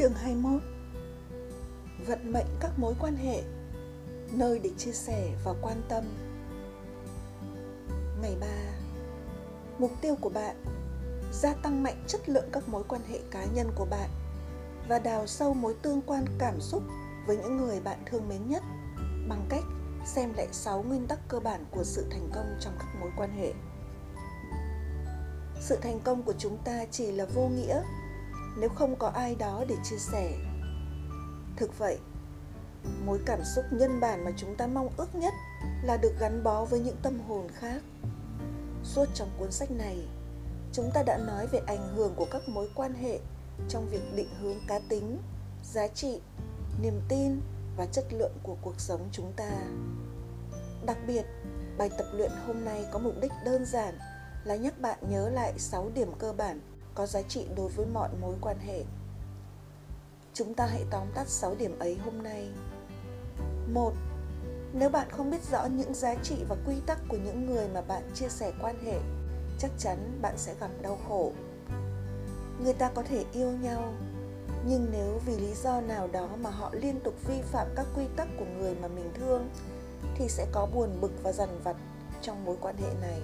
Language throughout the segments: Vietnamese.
Chương 21 Vận mệnh các mối quan hệ, Nơi để chia sẻ và quan tâm. Ngày 3 Mục tiêu của bạn, Gia tăng mạnh chất lượng các mối quan hệ cá nhân của bạn Và đào sâu mối tương quan cảm xúc với những người bạn thương mến nhất Bằng cách xem lại 6 nguyên tắc cơ bản của sự thành công trong các mối quan hệ. Sự thành công của chúng ta chỉ là vô nghĩa nếu không có ai đó để chia sẻ. Thực vậy, mối cảm xúc nhân bản mà chúng ta mong ước nhất là được gắn bó với những tâm hồn khác. Suốt trong cuốn sách này, chúng ta đã nói về ảnh hưởng của các mối quan hệ trong việc định hướng cá tính, giá trị, niềm tin và chất lượng của cuộc sống chúng ta. Đặc biệt, bài tập luyện hôm nay có mục đích đơn giản là nhắc bạn nhớ lại 6 điểm cơ bản có giá trị đối với mọi mối quan hệ. Chúng ta hãy tóm tắt 6 điểm ấy hôm nay. 1. Nếu bạn không biết rõ những giá trị và quy tắc của những người mà bạn chia sẻ quan hệ, chắc chắn bạn sẽ gặp đau khổ. Người ta có thể yêu nhau, nhưng nếu vì lý do nào đó mà họ liên tục vi phạm các quy tắc của người mà mình thương thì sẽ có buồn bực và dằn vặt trong mối quan hệ này.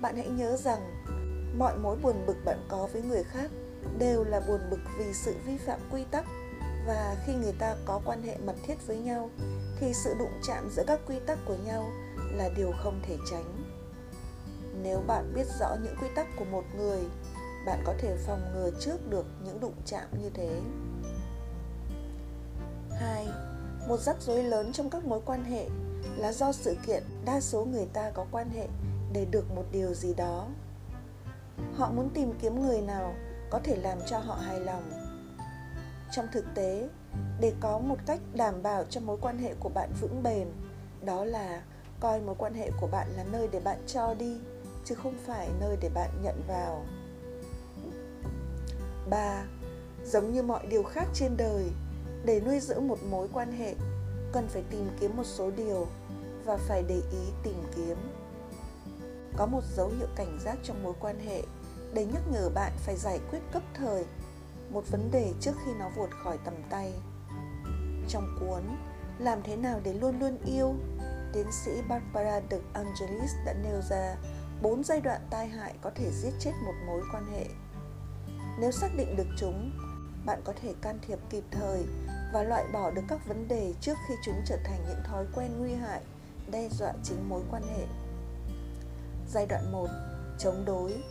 Bạn hãy nhớ rằng mọi mối buồn bực bạn có với người khác đều là buồn bực vì sự vi phạm quy tắc. Và khi người ta có quan hệ mật thiết với nhau, thì sự đụng chạm giữa các quy tắc của nhau là điều không thể tránh. Nếu bạn biết rõ những quy tắc của một người, bạn có thể phòng ngừa trước được những đụng chạm như thế. 2. Một rắc rối lớn trong các mối quan hệ là do sự kiện đa số người ta có quan hệ để được một điều gì đó họ muốn tìm kiếm người nào có thể làm cho họ hài lòng trong thực tế để có một cách đảm bảo cho mối quan hệ của bạn vững bền đó là coi mối quan hệ của bạn là nơi để bạn cho đi chứ không phải nơi để bạn nhận vào 3. Giống như mọi điều khác trên đời, để nuôi dưỡng một mối quan hệ, cần phải tìm kiếm một số điều và phải để ý tìm. Có một dấu hiệu cảnh giác trong mối quan hệ để nhắc nhở bạn phải giải quyết cấp thời một vấn đề trước khi nó vụt khỏi tầm tay. Trong cuốn Làm thế nào để luôn luôn yêu, tiến sĩ Barbara de Angelis đã nêu ra bốn giai đoạn tai hại có thể giết chết một mối quan hệ. Nếu xác định được chúng, bạn có thể can thiệp kịp thời và loại bỏ được các vấn đề trước khi chúng trở thành những thói quen nguy hại, đe dọa chính mối quan hệ. Giai đoạn 1. Chống đối.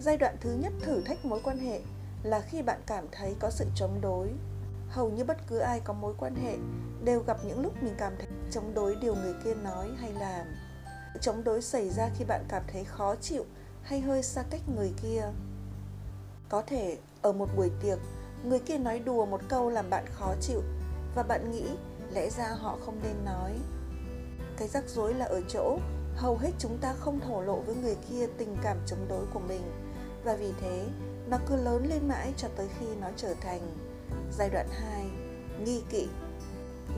Giai đoạn thứ nhất, thử thách mối quan hệ là khi bạn cảm thấy có sự chống đối. Hầu như bất cứ ai có mối quan hệ đều gặp những lúc mình cảm thấy chống đối điều người kia nói hay làm. Chống đối xảy ra khi bạn cảm thấy khó chịu hay hơi xa cách người kia. Có thể, ở một buổi tiệc, người kia nói đùa một câu làm bạn khó chịu và bạn nghĩ lẽ ra họ không nên nói. Cái rắc rối là ở chỗ hầu hết chúng ta không thổ lộ với người kia tình cảm chống đối của mình. Và vì thế, nó cứ lớn lên mãi cho tới khi nó trở thành giai đoạn 2 nghi kỵ.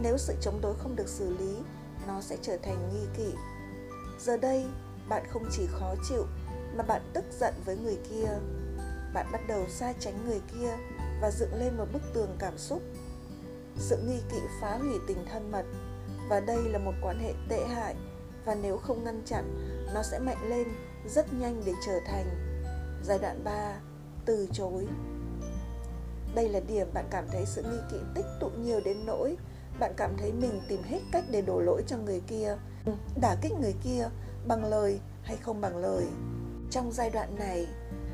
Nếu sự chống đối không được xử lý, nó sẽ trở thành nghi kỵ. Giờ đây, bạn không chỉ khó chịu, mà bạn tức giận với người kia. Bạn bắt đầu xa tránh người kia và dựng lên một bức tường cảm xúc. Sự nghi kỵ phá hủy tình thân mật. Và đây là một quan hệ tệ hại và nếu không ngăn chặn, nó sẽ mạnh lên rất nhanh để trở thành giai đoạn 3 từ chối. Đây là điểm bạn cảm thấy sự nghi kỵ tích tụ nhiều đến nỗi bạn cảm thấy mình tìm hết cách để đổ lỗi cho người kia, đả kích người kia bằng lời hay không bằng lời. Trong giai đoạn này,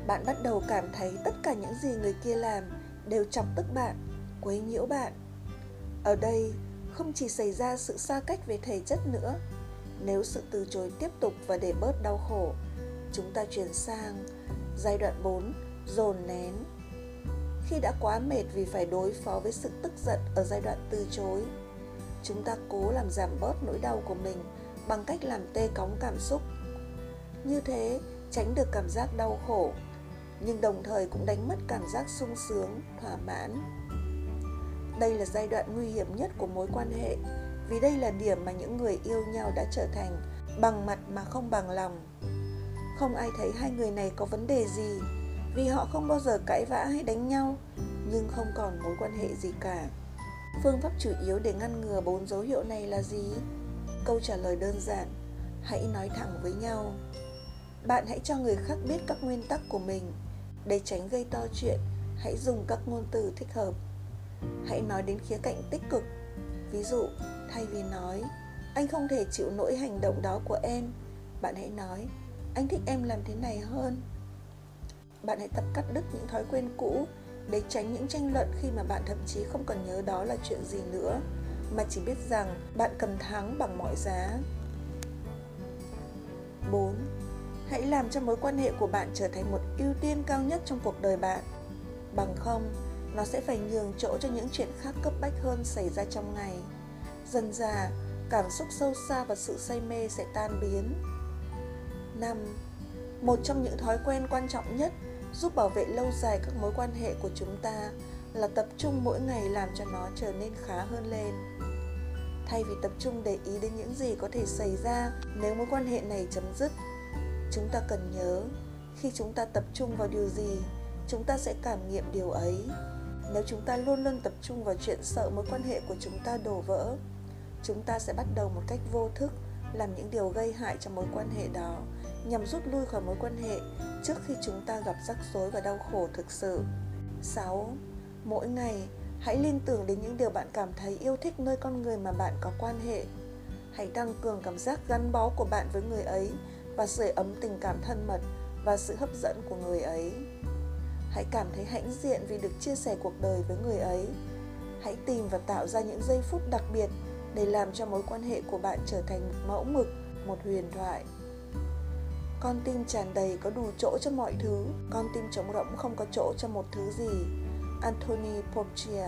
bạn bắt đầu cảm thấy tất cả những gì người kia làm đều chọc tức bạn, quấy nhiễu bạn. Ở đây không chỉ xảy ra sự xa cách về thể chất nữa nếu sự từ chối tiếp tục và để bớt đau khổ, chúng ta chuyển sang giai đoạn 4 dồn nén. Khi đã quá mệt vì phải đối phó với sự tức giận ở giai đoạn từ chối, chúng ta cố làm giảm bớt nỗi đau của mình bằng cách làm tê cóng cảm xúc. Như thế, tránh được cảm giác đau khổ, nhưng đồng thời cũng đánh mất cảm giác sung sướng, thỏa mãn. Đây là giai đoạn nguy hiểm nhất của mối quan hệ vì đây là điểm mà những người yêu nhau đã trở thành, bằng mặt mà không bằng lòng. Không ai thấy hai người này có vấn đề gì, vì họ không bao giờ cãi vã hay đánh nhau, nhưng không còn mối quan hệ gì cả. Phương pháp chủ yếu để ngăn ngừa bốn dấu hiệu này là gì? Câu trả lời đơn giản, hãy nói thẳng với nhau. Bạn hãy cho người khác biết các nguyên tắc của mình. Để tránh gây to chuyện, hãy dùng các ngôn từ thích hợp. Hãy nói đến khía cạnh tích cực ví dụ thay vì nói anh không thể chịu nổi hành động đó của em bạn hãy nói anh thích em làm thế này hơn bạn hãy tập cắt đứt những thói quen cũ để tránh những tranh luận khi mà bạn thậm chí không còn nhớ đó là chuyện gì nữa mà chỉ biết rằng bạn cần thắng bằng mọi giá 4. Hãy làm cho mối quan hệ của bạn trở thành một ưu tiên cao nhất trong cuộc đời bạn. Bằng không, nó sẽ phải nhường chỗ cho những chuyện khác cấp bách hơn xảy ra trong ngày. Dần dà, cảm xúc sâu xa và sự say mê sẽ tan biến. 5. Một trong những thói quen quan trọng nhất giúp bảo vệ lâu dài các mối quan hệ của chúng ta là tập trung mỗi ngày làm cho nó trở nên khá hơn lên thay vì tập trung để ý đến những gì có thể xảy ra nếu mối quan hệ này chấm dứt chúng ta cần nhớ khi chúng ta tập trung vào điều gì chúng ta sẽ cảm nghiệm điều ấy nếu chúng ta luôn luôn tập trung vào chuyện sợ mối quan hệ của chúng ta đổ vỡ chúng ta sẽ bắt đầu một cách vô thức làm những điều gây hại cho mối quan hệ đó nhằm rút lui khỏi mối quan hệ trước khi chúng ta gặp rắc rối và đau khổ thực sự 6. Mỗi ngày, hãy liên tưởng đến những điều bạn cảm thấy yêu thích nơi con người mà bạn có quan hệ. Hãy tăng cường cảm giác gắn bó của bạn với người ấy và sưởi ấm tình cảm thân mật và sự hấp dẫn của người ấy. Hãy cảm thấy hãnh diện vì được chia sẻ cuộc đời với người ấy. Hãy tìm và tạo ra những giây phút đặc biệt để làm cho mối quan hệ của bạn trở thành một mẫu mực, một huyền thoại. Con tim tràn đầy có đủ chỗ cho mọi thứ, con tim trống rỗng không có chỗ cho một thứ gì. Anthony Porcia